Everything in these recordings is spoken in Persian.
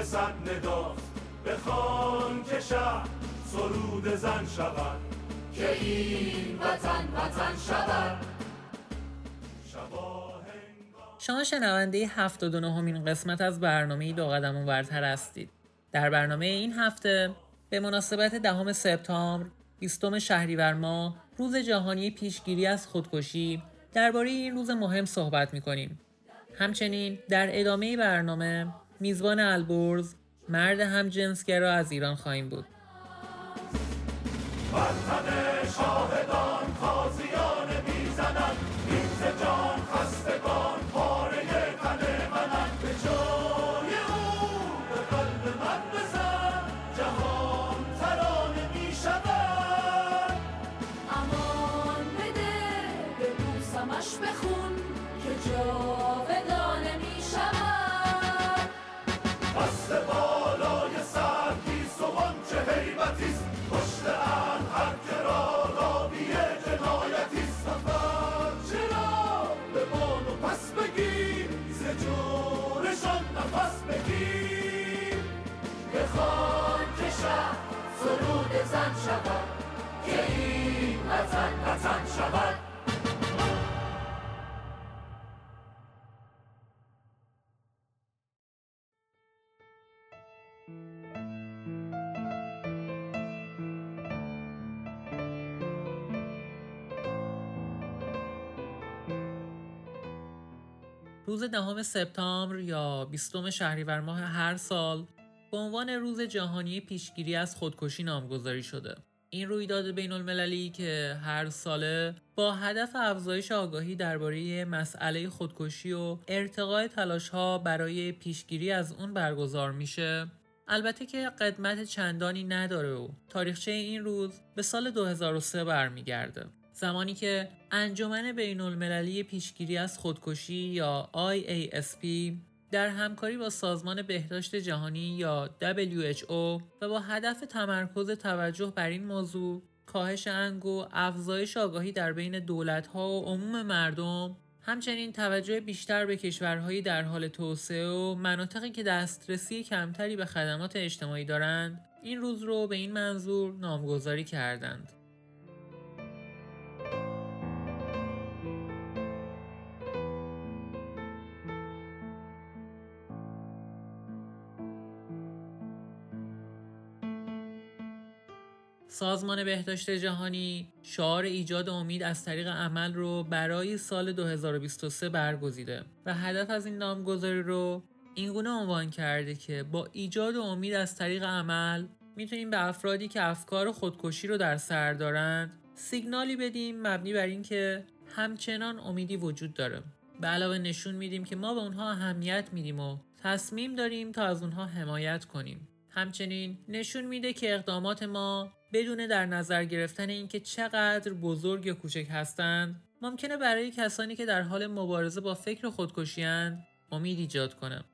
به صد نداست بخوان که شهر سرود زن شود که این وطن وطن شود شما شنونده 79 همین قسمت از برنامه دو قدم ورتر هستید. در برنامه این هفته به مناسبت دهم سپتامبر 20 شهریور ماه روز جهانی پیشگیری از خودکشی درباره این روز مهم صحبت می کنیم. همچنین در ادامه برنامه میزبان البرز مرد هم جنسگرا از ایران خواهیم بود. بگیر بخوان که شهر سرود زن شود. که این وطن روز دهم سپتامبر یا 20 شهریور ماه هر سال به عنوان روز جهانی پیشگیری از خودکشی نامگذاری شده. این رویداد بین المللی که هر ساله با هدف افزایش آگاهی درباره مسئله خودکشی و ارتقای تلاش ها برای پیشگیری از اون برگزار میشه البته که قدمت چندانی نداره و تاریخچه این روز به سال 2003 برمیگرده زمانی که انجمن بین المللی پیشگیری از خودکشی یا IASP در همکاری با سازمان بهداشت جهانی یا WHO و با هدف تمرکز توجه بر این موضوع کاهش انگ و افزایش آگاهی در بین دولت‌ها و عموم مردم همچنین توجه بیشتر به کشورهایی در حال توسعه و مناطقی که دسترسی کمتری به خدمات اجتماعی دارند این روز رو به این منظور نامگذاری کردند. سازمان بهداشت جهانی شعار ایجاد امید از طریق عمل رو برای سال 2023 برگزیده و هدف از این نامگذاری رو اینگونه عنوان کرده که با ایجاد امید از طریق عمل می‌تونیم به افرادی که افکار خودکشی رو در سر دارند سیگنالی بدیم مبنی بر اینکه همچنان امیدی وجود داره. به علاوه نشون میدیم که ما به اونها اهمیت میدیم و تصمیم داریم تا از اونها حمایت کنیم. همچنین نشون میده که اقدامات ما بدون در نظر گرفتن اینکه چقدر بزرگ یا کوچک هستند ممکنه برای کسانی که در حال مبارزه با فکر خودکشیاند امید ایجاد کنه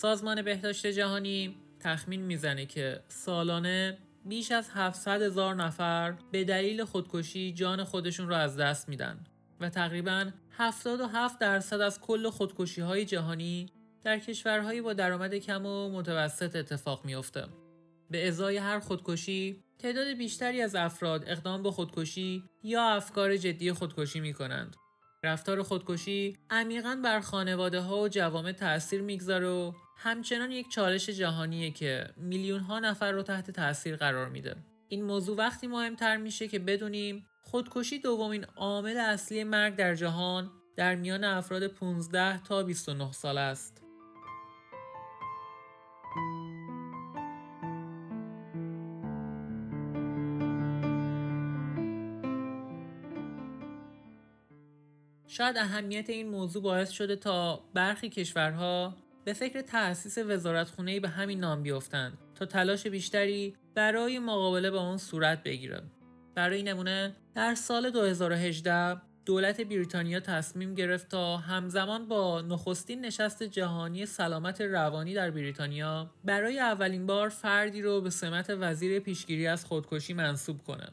سازمان بهداشت جهانی تخمین می‌زنه که سالانه بیش از 700 هزار نفر به دلیل خودکشی جان خودشون رو از دست میدن و تقریبا 77 درصد از کل خودکشی های جهانی در کشورهایی با درآمد کم و متوسط اتفاق میافته. به ازای هر خودکشی تعداد بیشتری از افراد اقدام به خودکشی یا افکار جدی خودکشی می کنند. رفتار خودکشی عمیقا بر خانواده ها و جوامع تاثیر می‌گذاره و همچنان یک چالش جهانیه که میلیون ها نفر رو تحت تاثیر قرار میده این موضوع وقتی مهمتر میشه که بدونیم خودکشی دومین عامل اصلی مرگ در جهان در میان افراد 15 تا 29 سال است. شاید اهمیت این موضوع باعث شده تا برخی کشورها به فکر تأسیس وزارتخونه به همین نام بیفتند تا تلاش بیشتری برای مقابله با آن صورت بگیره. برای نمونه در سال 2018 دولت بریتانیا تصمیم گرفت تا همزمان با نخستین نشست جهانی سلامت روانی در بریتانیا برای اولین بار فردی رو به سمت وزیر پیشگیری از خودکشی منصوب کنه.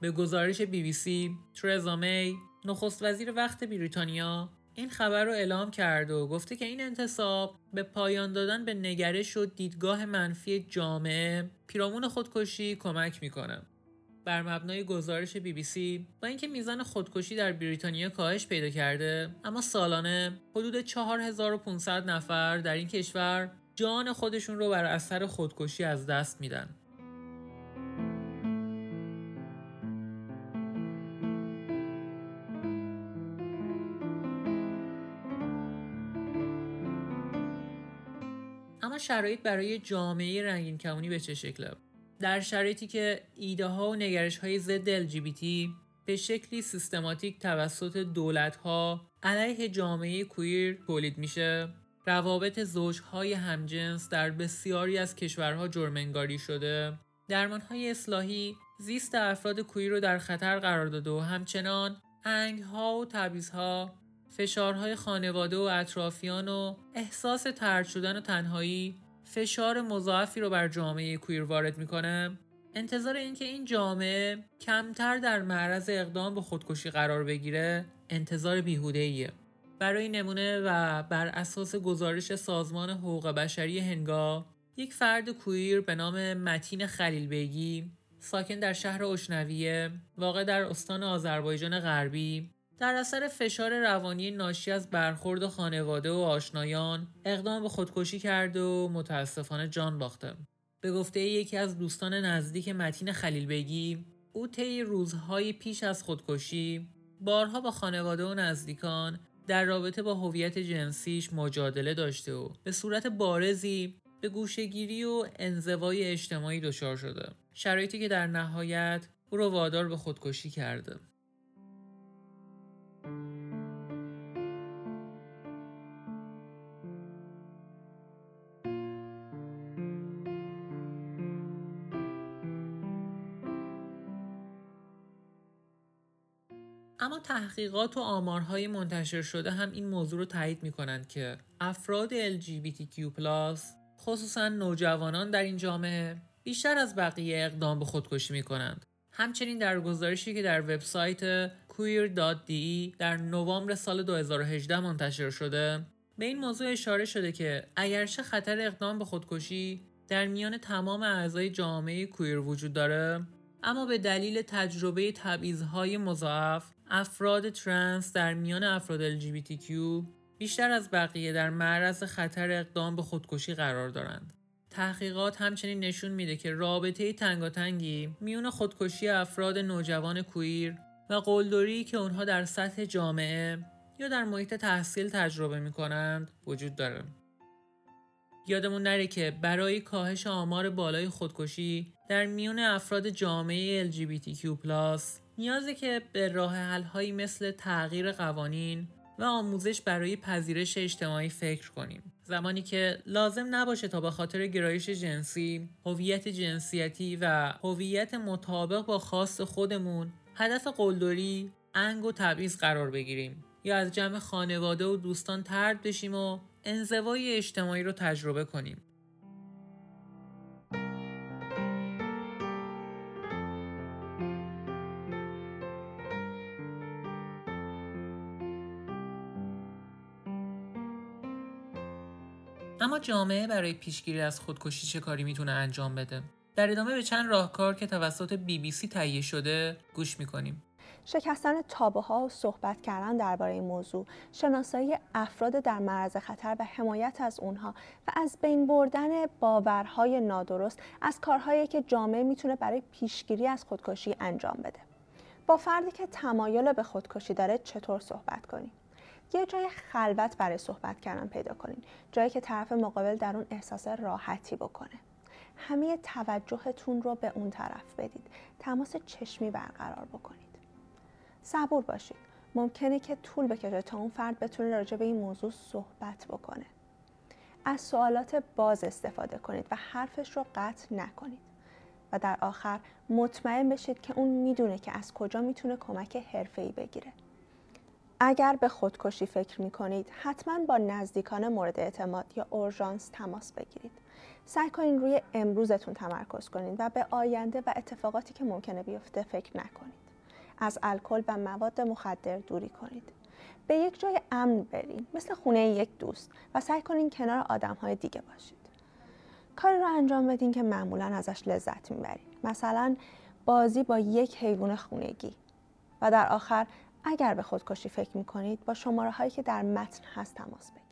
به گزارش بی بی سی، ترزا می، نخست وزیر وقت بریتانیا این خبر رو اعلام کرد و گفته که این انتصاب به پایان دادن به نگرش و دیدگاه منفی جامعه پیرامون خودکشی کمک می‌کنه. بر مبنای گزارش بی بی سی با اینکه میزان خودکشی در بریتانیا کاهش پیدا کرده اما سالانه حدود 4500 نفر در این کشور جان خودشون رو بر اثر خودکشی از دست میدن شرایط برای جامعه رنگین کمونی به چه شکله؟ در شرایطی که ایده ها و نگرش های ضد LGBT به شکلی سیستماتیک توسط دولت ها علیه جامعه کویر تولید میشه روابط زوجهای همجنس در بسیاری از کشورها جرمنگاری شده درمان های اصلاحی زیست افراد کویر رو در خطر قرار داده و همچنان انگ ها و تبیز ها فشارهای خانواده و اطرافیان و احساس ترد شدن و تنهایی فشار مضاعفی رو بر جامعه کویر وارد می‌کنه انتظار اینکه این جامعه کمتر در معرض اقدام به خودکشی قرار بگیره انتظار بیهوده ایه. برای نمونه و بر اساس گزارش سازمان حقوق بشری هنگا یک فرد کویر به نام متین خلیل بیگی ساکن در شهر اشنویه واقع در استان آذربایجان غربی در اثر فشار روانی ناشی از برخورد خانواده و آشنایان اقدام به خودکشی کرده و متاسفانه جان باخته. به گفته یکی از دوستان نزدیک متین خلیل بگی او طی روزهای پیش از خودکشی بارها با خانواده و نزدیکان در رابطه با هویت جنسیش مجادله داشته و به صورت بارزی به گوشگیری و انزوای اجتماعی دچار شده شرایطی که در نهایت او را وادار به خودکشی کرده اما تحقیقات و آمارهای منتشر شده هم این موضوع رو تایید می کنند که افراد LGBTQ+, خصوصا نوجوانان در این جامعه بیشتر از بقیه اقدام به خودکشی می کنند. همچنین در گزارشی که در وبسایت queer.de در نوامبر سال 2018 منتشر شده به این موضوع اشاره شده که اگرچه خطر اقدام به خودکشی در میان تمام اعضای جامعه کویر وجود داره اما به دلیل تجربه تبعیضهای مضاعف افراد ترنس در میان افراد LGBTQ بیشتر از بقیه در معرض خطر اقدام به خودکشی قرار دارند. تحقیقات همچنین نشون میده که رابطه تنگاتنگی میون خودکشی افراد نوجوان کویر و قلدری که اونها در سطح جامعه یا در محیط تحصیل تجربه می‌کنند وجود داره. یادمون نره که برای کاهش آمار بالای خودکشی در میون افراد جامعه LGBTQ+ نیازه که به راه حل مثل تغییر قوانین و آموزش برای پذیرش اجتماعی فکر کنیم زمانی که لازم نباشه تا به خاطر گرایش جنسی، هویت جنسیتی و هویت مطابق با خواست خودمون هدف قلدری، انگ و تبعیض قرار بگیریم. یا از جمع خانواده و دوستان ترد بشیم و انزوای اجتماعی رو تجربه کنیم. اما جامعه برای پیشگیری از خودکشی چه کاری می‌تونه انجام بده؟ در ادامه به چند راهکار که توسط بی بی سی تهیه شده گوش می‌کنیم. شکستن تابه ها و صحبت کردن درباره این موضوع شناسایی افراد در معرض خطر و حمایت از اونها و از بین بردن باورهای نادرست از کارهایی که جامعه می‌تونه برای پیشگیری از خودکشی انجام بده. با فردی که تمایل به خودکشی داره چطور صحبت کنیم؟ یه جای خلوت برای صحبت کردن پیدا کنین. جایی که طرف مقابل در اون احساس راحتی بکنه. همه توجهتون رو به اون طرف بدید. تماس چشمی برقرار بکنید. صبور باشید. ممکنه که طول بکشه تا اون فرد بتونه راجع به این موضوع صحبت بکنه. از سوالات باز استفاده کنید و حرفش رو قطع نکنید. و در آخر مطمئن بشید که اون می‌دونه که از کجا می‌تونه کمک حرفه‌ای بگیره. اگر به خودکشی فکر می کنید حتما با نزدیکان مورد اعتماد یا اورژانس تماس بگیرید. سعی کنید روی امروزتون تمرکز کنید و به آینده و اتفاقاتی که ممکنه بیفته فکر نکنید. از الکل و مواد مخدر دوری کنید. به یک جای امن برید مثل خونه یک دوست و سعی کنید کنار آدم های دیگه باشید. کاری رو انجام بدین که معمولا ازش لذت می‌برید. مثلا بازی با یک حیوان خونگی و در آخر اگر به خودکشی فکر می کنید با شماره هایی که در متن هست تماس بگیرید.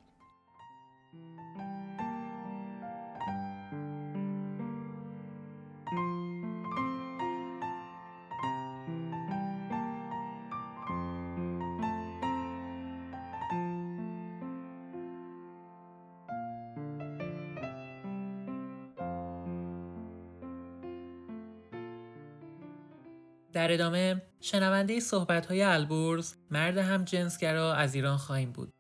در ادامه شنونده صحبت های البرز مرد هم جنسگرا از ایران خواهیم بود.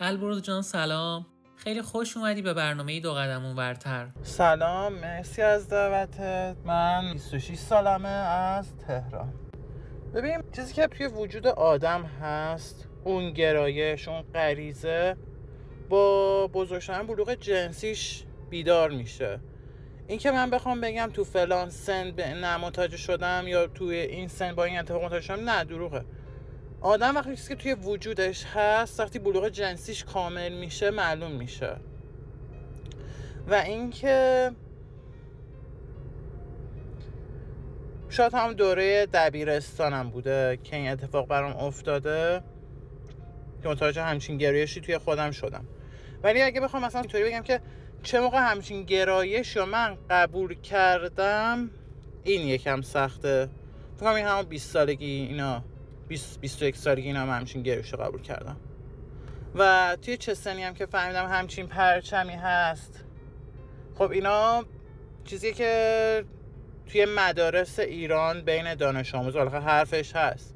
البرز جان سلام. خیلی خوش اومدی به برنامه دو قدم ورتر سلام مرسی از دعوتت. من 26 سالمه از تهران. ببین چیزی که توی وجود آدم هست اون گرایش اون غریزه با بزرگ شدن بلوغ جنسیش بیدار میشه. این که من بخوام بگم تو فلان سن به نه شدم یا توی این سن با این اتفاق متوجه شدم نه دروغه. آدم وقتی که توی وجودش هست وقتی بلوغ جنسیش کامل میشه معلوم میشه. و اینکه شاید هم دوره دبیرستانم بوده که این اتفاق برام افتاده که متوجه همچین گرایشی توی خودم شدم. ولی اگه بخوام مثلا اینطوری بگم که چه موقع همچین گرایش رو من قبول کردم این یکم سخته. فکر این همون 20 سالگی اینا 20 21 سالگی اینا هم همچین گرایش رو قبول کردم. و توی چه سنی هم که فهمیدم همچین پرچمی هست. خب اینا چیزی که توی مدارس ایران بین دانش آموز بالاخره حرفش هست.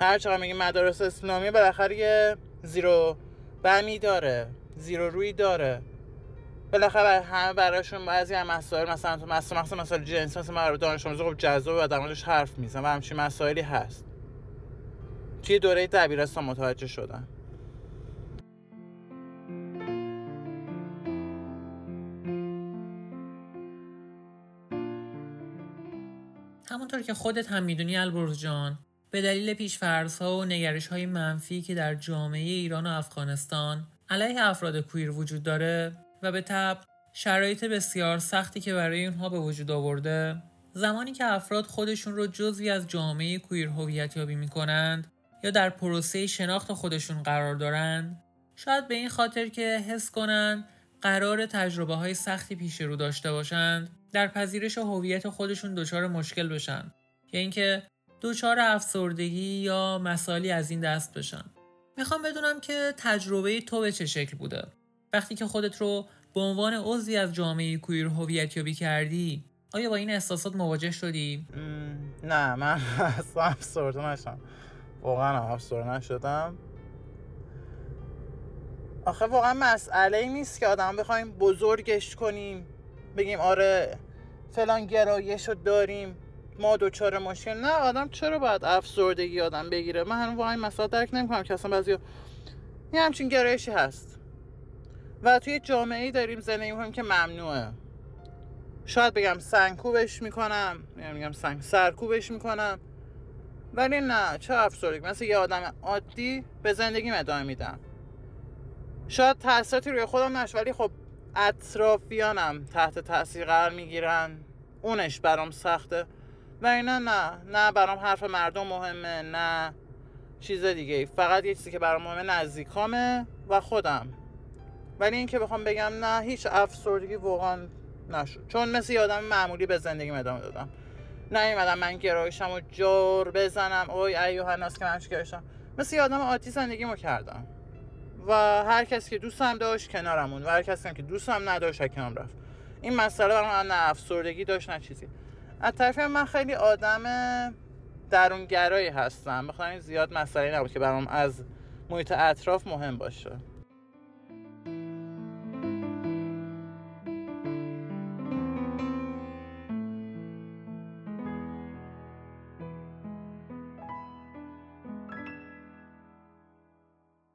هر چقدر میگه مدارس اسلامی بالاخره یه زیرو بمی داره زیرو روی داره. بالاخره همه براشون بعضی هم مسائل مثلا تو مثلا مثلا مسائل جنسی مثلا برای دانش آموزا خب جذاب و موردش حرف می‌زنن و همچین مسائلی هست. توی دوره دبیرستان متوجه شدن همونطور که خودت هم می‌دونی البرز جان. به دلیل پیشفرزها و نگرش های منفی که در جامعه ایران و افغانستان علیه افراد کویر وجود داره و به طب شرایط بسیار سختی که برای اونها به وجود آورده زمانی که افراد خودشون رو جزوی از جامعه کویر هویت یابی می‌کنند یا در پروسه شناخت خودشون قرار دارند شاید به این خاطر که حس کنند قرار تجربه های سختی پیش رو داشته باشند در پذیرش هویت خودشون دچار مشکل بشن یا اینکه دچار افسردگی یا مسائلی از این دست بشن می‌خوام بدونم که تجربه تو به چه شکل بوده. وقتی که خودت رو به عنوان عضوی از جامعه کویر هویت یابی کردی آیا با این احساسات مواجه شدی؟ نه من اصلا افسرده نشدم. واقعا افسرده نشدم. آخه واقعا مسئله ای نیست که آدم بخوایم بزرگش کنیم. بگیم آره فلان گرایش رو داریم. ما دوچار مشکل نه آدم چرا باید افسردگی آدم بگیره؟ من هنوز این مسئله درک نمی‌کنم که اصلا بعضی یه همچین گرایشی هست. و توی جامعه ای داریم زندگی می‌کنیم که ممنوعه. شاید بگم سنگکوبش می‌کنم میگم سنگ سرکوبش می‌کنم ولی نه چه افسردگی. مثل یه آدم عادی به زندگی ادامه میدم شاید تاثیراتی روی خودم نش ولی خب اطرافیانم تحت تاثیر قرار می‌گیرن. اونش برام سخته. و اینا نه. نه برام حرف مردم مهمه. نه چیز دیگه. فقط یه چیزی که برام مهمه نزدیکامه و خودم. ولی اینکه بخوام بگم نه هیچ افسردگی واقعا نشد. چون مثل یه آدم معمولی به زندگی ادامه دادم. نیومدم من گرایشم و جور بزنم. اوی ایوه الناس که من گرایشم؟ مثل یه آدم عادی زندگیمو کردم. و هر کسی که دوستم داشت کنارمون و هر کسی که دوستم نداشت کنارم رفت. این مسئله برام نه افسردگی داشت نه چیزی. از طرفی من خیلی آدم درونگرایی هستم بخاطر زیاد مسئله نبود که برام از محیط اطراف مهم باشه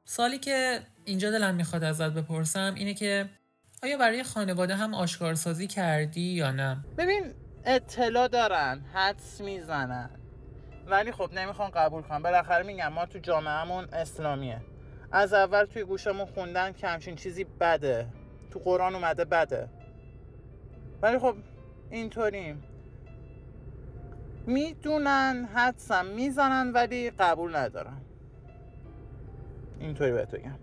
سالی که اینجا دلم می‌خواد ازت بپرسم اینه که آیا برای خانواده هم آشکارسازی کردی یا نه؟ ببین اطلاع دارن حدس می‌زنن. ولی خب نمی‌خوان قبول کنم بالاخره میگم ما تو جامعهمون اسلامیه. از اول توی گوشمون خوندن که همچین چیزی بده. تو قرآن اومده بده. ولی خب اینطوریم. می‌دونن حدسم می‌زنن ولی قبول ندارن. اینطوری بهت بگم.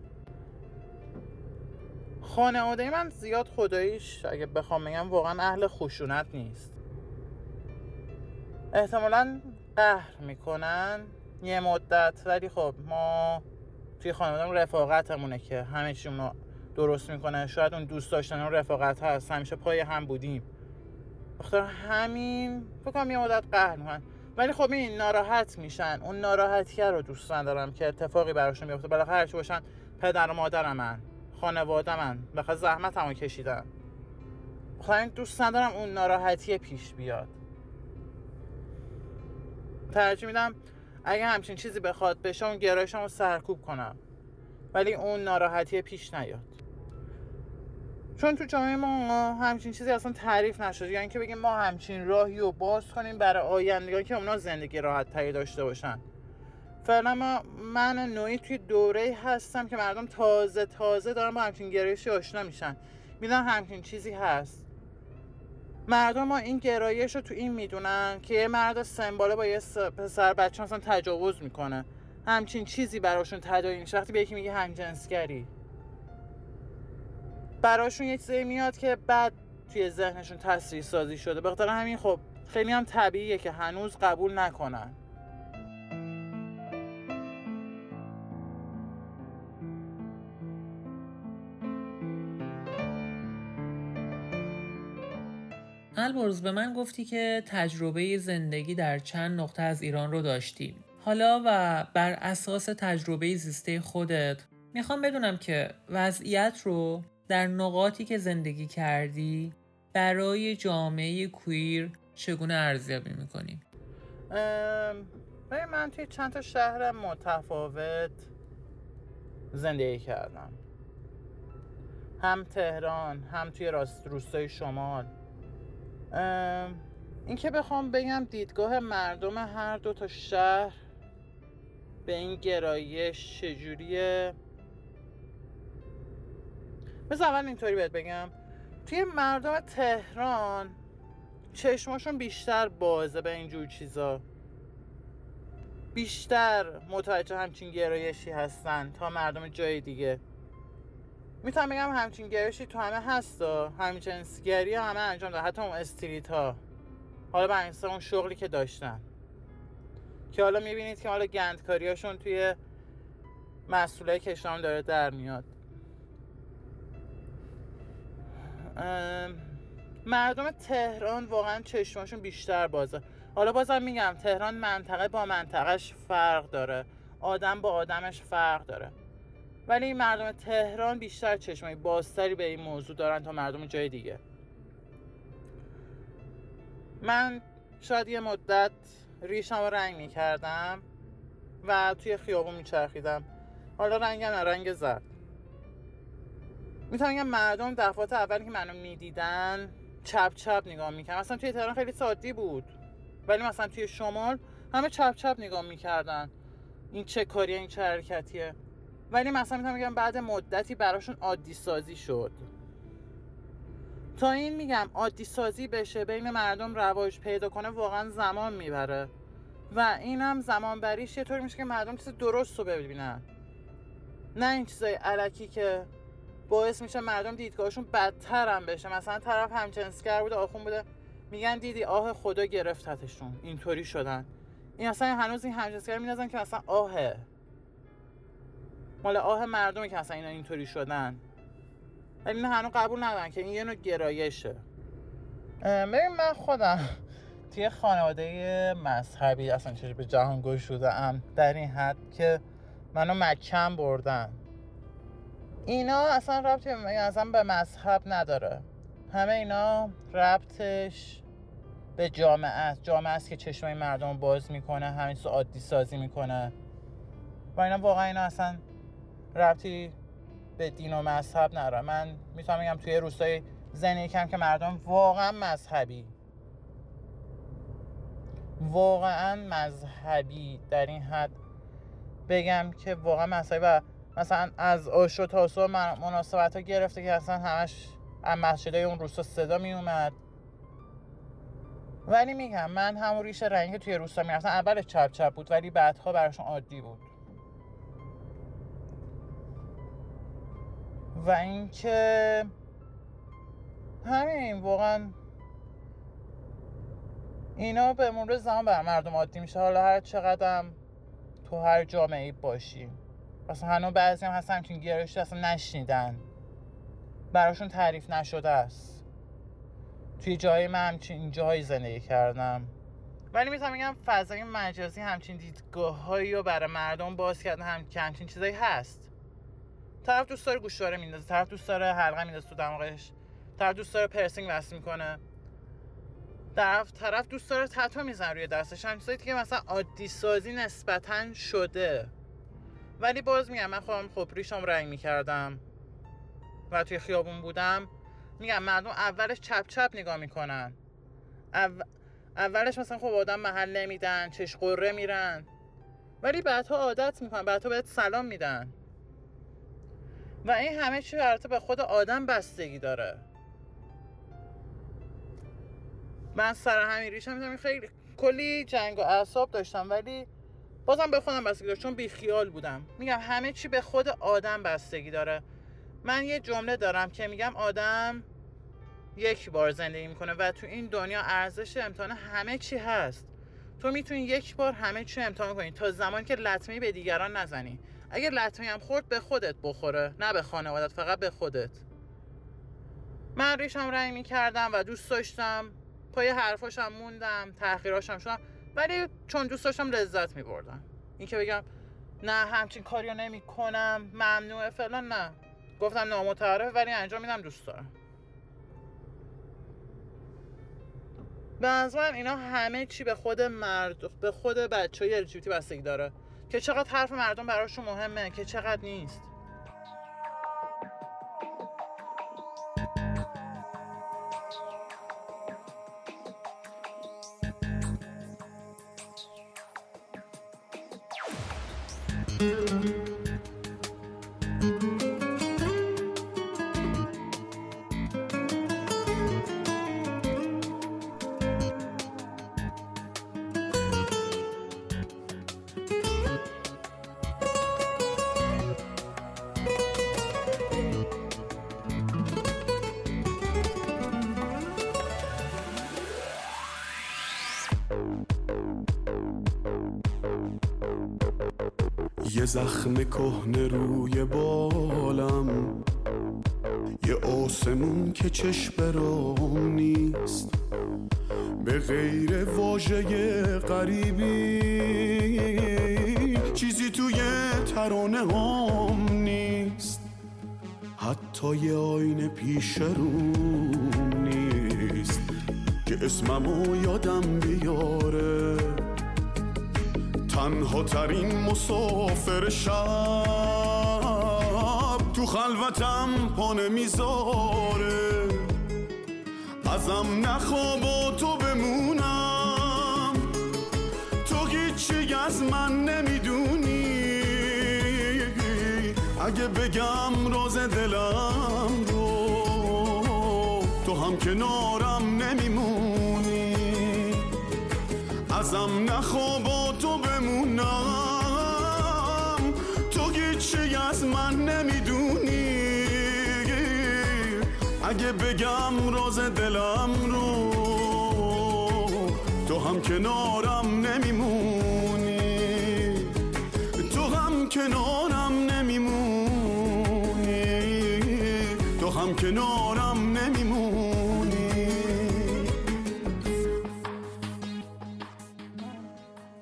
خانواده من زیاد خداییش اگه بخوام بگم واقعا اهل خشونت نیست. احتمالا قهر می‌کنن یه مدت ولی خب ما توی خانواده رفاقتمونه که همه رو درست می‌کنه شاید اون دوست داشتن اون رفاقت هست. همیشه پای هم بودیم. بخاطر همین فکر یه مدت قهر می‌کنن. ولی خب این ناراحت میشن. اون ناراحتی رو دوست ندارم که اتفاقی براشون بیفته. بالاخره هرچی باشن پدر و مادر من خانواده من بخاطر زحمت همو کشیدن. خواهیم دوست ندارم اون ناراحتی پیش بیاد. ترجیح میدم اگه همچین چیزی بخواد بشه اون گرایشم رو سرکوب کنم. ولی اون ناراحتی پیش نیاد. چون تو جامعه ما همچین چیزی اصلا تعریف نشده. یعنی که بگیم ما همچین راهی رو باز کنیم برای آیندگان که اونا زندگی راحت تری داشته باشن. فعلا ما من نوعی توی دوره هستم که مردم تازه تازه دارن با همچین گرایشی آشنا میشن. میدن همچین چیزی هست. مردم ما این گرایش رو تو این می‌دونن که یه مرد سمباله با یه پسر بچه مثلا تجاوز می‌کنه. همچین چیزی براشون تداعی میشه وقتی به یکی میگه همجنسگری. براشون یه چیزی میاد که بعد توی ذهنشون تصریح سازی شده. به خاطر همین خب خیلی هم طبیعیه که هنوز قبول نکنن. البرز به من گفتی که تجربه زندگی در چند نقطه از ایران رو داشتی. حالا و بر اساس تجربه زیسته خودت می‌خوام بدونم که وضعیت رو در نقاطی که زندگی کردی برای جامعه کویر چگونه ارزیابی می‌کنی؟ من توی چند تا شهر متفاوت زندگی کردم. هم تهران هم توی راست روستای شمال. این که بخوام بگم دیدگاه مردم هر دو تا شهر به این گرایش چجوریه. مثل اول اینطوری بهت بگم. توی مردم تهران چشماشون بیشتر بازه به اینجور چیزا. بیشتر متوجه همچین گرایشی هستن تا مردم جای دیگه. می‌تونم بگم همچین گرایشی تو همه هستا همین جنسگری همه انجام داد. حتی اون استریت ها حالا به اون شغلی که داشتن. که حالا می‌بینید که حالا گندکاری هاشون توی مسئوله کشام داره در میاد. مردم تهران واقعا چشماشون بیشتر بازه. حالا بازم میگم تهران منطقه با منطقهش فرق داره. آدم با آدمش فرق داره. ولی مردم تهران بیشتر چشمای بازتری به این موضوع دارن تا مردم جای دیگه. من شاید یه مدت ریشم رو رنگ می‌کردم و توی خیابون میچرخیدم. حالا رنگم رنگ زرد. می‌تونم بگم مردم دفعات اول که منو می‌دیدن چپ چپ نگاه می‌کردن. مثلا توی تهران خیلی سادی بود. ولی مثلا توی شمال همه چپ چپ نگاه می‌کردن. این چه کاریه این چه حرکتیه. ولی مثلا می‌تونم بگم بعد مدتی براشون عادی سازی شد. تا این میگم عادی سازی بشه بین مردم رواج پیدا کنه واقعا زمان می‌بره. و اینم زمان بریش یه طور میشه که مردم چیز درست رو ببینن. نه این چیزای علکی که باعث میشه مردم دیدگاهشون بدتر هم بشه. مثلا طرف همجنسگر بوده آخون بوده میگن دیدی آه خدا گرفتتشون. اینطوری شدن. این اصلا هنوز این همجنسگر میندازن که اصلا آهه. مال آه مردمه که اصلا اینا اینطوری شدن. ولی اینا هنوز قبول ندارن که این یه نوع گرایشه. ببین من خودم توی خانواده مذهبی اصلا چه به جهان ام در این حد که منو مکم بردن. اینا اصلا ربطی اصلا به مذهب نداره. همه اینا ربطش به جامعه است. جامعه است که چشمای مردم باز می‌کنه همین عادی سازی می‌کنه. و اینا واقعا اینا اصلا ربطی به دین و مذهب نداره من می‌تونم بگم توی روستای زندگی کم که مردم واقعا مذهبی. واقعا مذهبی. در این حد بگم که واقعا مذهبی و مثلا از آشو تاسو مناسبت ها گرفته که اصلا همش از مسجدهای اون روستا صدا می اومد ولی میگم من همون ریش رنگی توی روستا می‌رفتم اول چپ چپ بود ولی بعدها براشون عادی بود. و اینکه همین واقعا اینا به مرور زمان بر مردم عادی میشه. حالا هر چقدرم تو هر جامعه باشی. اصلا هنو بعضی هم هستن که گرایش اصلا نشنیدن. براشون تعریف نشده است. توی جای من همچین جایی زندگی کردم. ولی می‌تونم بگم فضای مجازی همچین دیدگاه هایی رو برای مردم باز کردن هم همچین چیزایی هست. طرف دوست داره گوشواره میندازه طرف دوست داره حلقه میندازه تو دماغش طرف دوست داره پرسینگ وصل می‌کنه. طرف طرف دوست داره تتو میزن روی دستش. هم چیزایی که مثلا عادی سازی نسبتا شده. ولی باز میگم من خودم خب ریشم رنگ می‌کردم و توی خیابون بودم. میگم مردم اولش چپ چپ نگاه می‌کنن. اولش مثلا خب آدم محل نمیدن چش قره میرن. ولی بعدها عادت می‌کنن بعدها بهت سلام میدن. و این همه چی البته به خود آدم بستگی داره. من سر همین ریشم می‌تونم خیلی کلی جنگ و اعصاب داشتم ولی بازم به خودم بستگی داره چون بیخیال بودم. میگم همه چی به خود آدم بستگی داره. من یه جمله دارم که میگم آدم یک بار زندگی می‌کنه و تو این دنیا ارزش امتحان همه چی هست. تو می‌تونی یک بار همه چی امتحان کنی تا زمانی که لطمه به دیگران نزنی. اگر لطمه هم خورد به خودت بخوره نه به خانوادت فقط به خودت. من ریشم رنگ می‌کردم و دوست داشتم. پای حرفاشم موندم تحقیراشم شدم ولی چون دوست داشتم لذت میبردم. این که بگم نه همچین کاریو نمی کنم ممنوعه فلان نه. گفتم نامتعارف ولی انجام میدم دوست دارم. به من اینا همه چی به خود مرد به خود بچه های بستگی داره. که چقدر حرف مردم براشون مهمه که چقدر نیست. یه زخم کهنه روی بالم. یه آسمون که چشم برام نیست. به غیر واژه غریبی. چیزی توی ترانه هم نیست. حتی یه آینه پیش روم نیست. که اسممو یادم بیاره. تنها ترین مسافر شب تو خلوتم پانه می‌ذاره. ازم نخواب تو بمونم. تو هیچی از من نمی‌دونی. اگه بگم راز دلم رو تو هم کنارم نمیمونی. ازم نخواب راز دلم رو. تو هم کنارم نمیمونی. تو هم کنارم نمیمونی. تو هم کنارم نمیمونی.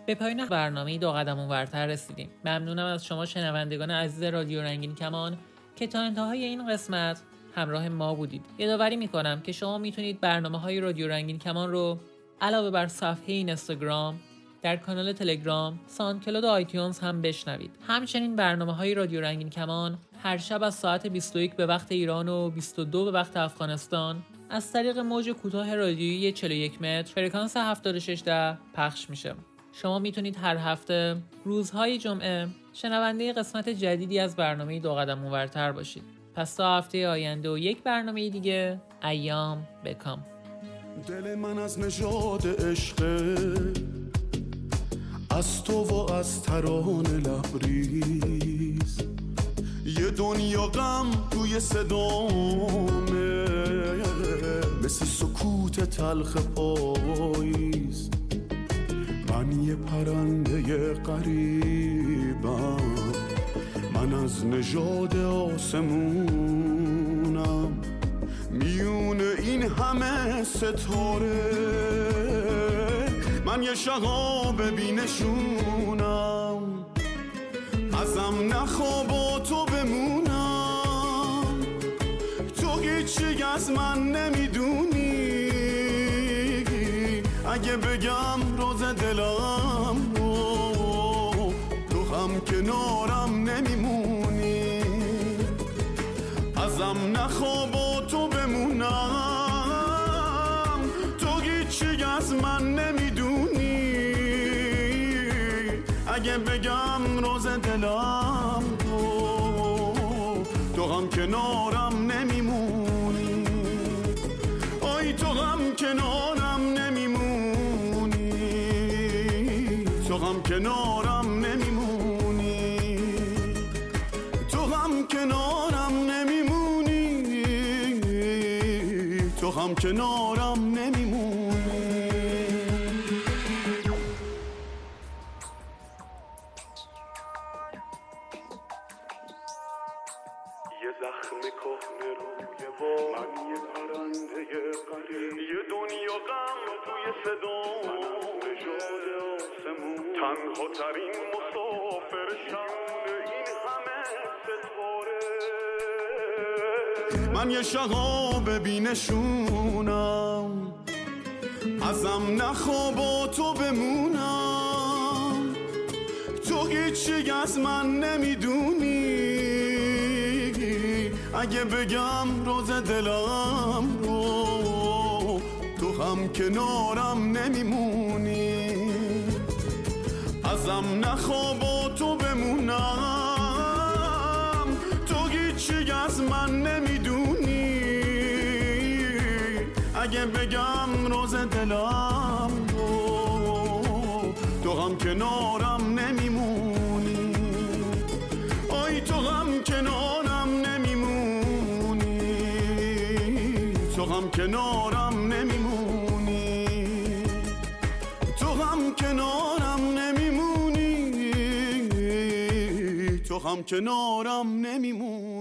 به پایان برنامه دو قدم اون‌ورتر رسیدیم. ممنونم از شما شنوندگان عزیز رادیو رنگین کمان که تا انتهای این قسمت همراه ما بودید یادآوری می‌کنم که شما می‌تونید برنامه های رادیو رنگین کمان رو علاوه بر صفحه این اینستاگرام در کانال تلگرام، SoundCloud و iTunes هم بشنوید. همچنین برنامه های رادیو رنگین کمان هر شب از ساعت 21 به وقت ایران و 22 به وقت افغانستان از طریق موج کوتاه رادیویی 41 متر فرکانس 76 ده پخش میشه. شما می‌تونید هر هفته روزهای جمعه شنونده قسمت جدیدی از برنامه دو قدم اونورتر باشید. پس تا هفته آینده و یک برنامه دیگه ایام بکام دل من از نژاد عشق از تو و از تران لبریز. یه دنیا غم توی صدامه مثل سکوت تلخ پاییز. من یه پرنده قریبم. از نژاد آسمونم. میون این همه ستاره من یه شغاب بینشونم. ازم نخواب و تو بمونم. تو هیچی از من نمی‌دونی. اگه بگم کنارم نمیمونی. تو هم کنارم نمیمونی. تو هم کنارم من یه شغاب بینشونم ازم نخواب و تو بمونم. تو هیچی از من نمی‌دونی. اگه بگم روز دلم رو تو هم کنارم نمیمونی. ازم نخواب و تو بمونم. تو هیچی از من نمی‌دونی. اگه بگم روز دلم رو تو هم کنارم نمیمونی. آی تو هم کنارم نمیمونی. تو هم کنارم نمیمونی. تو هم کنارم نمیمونی. تو هم کنارم نمیمونی.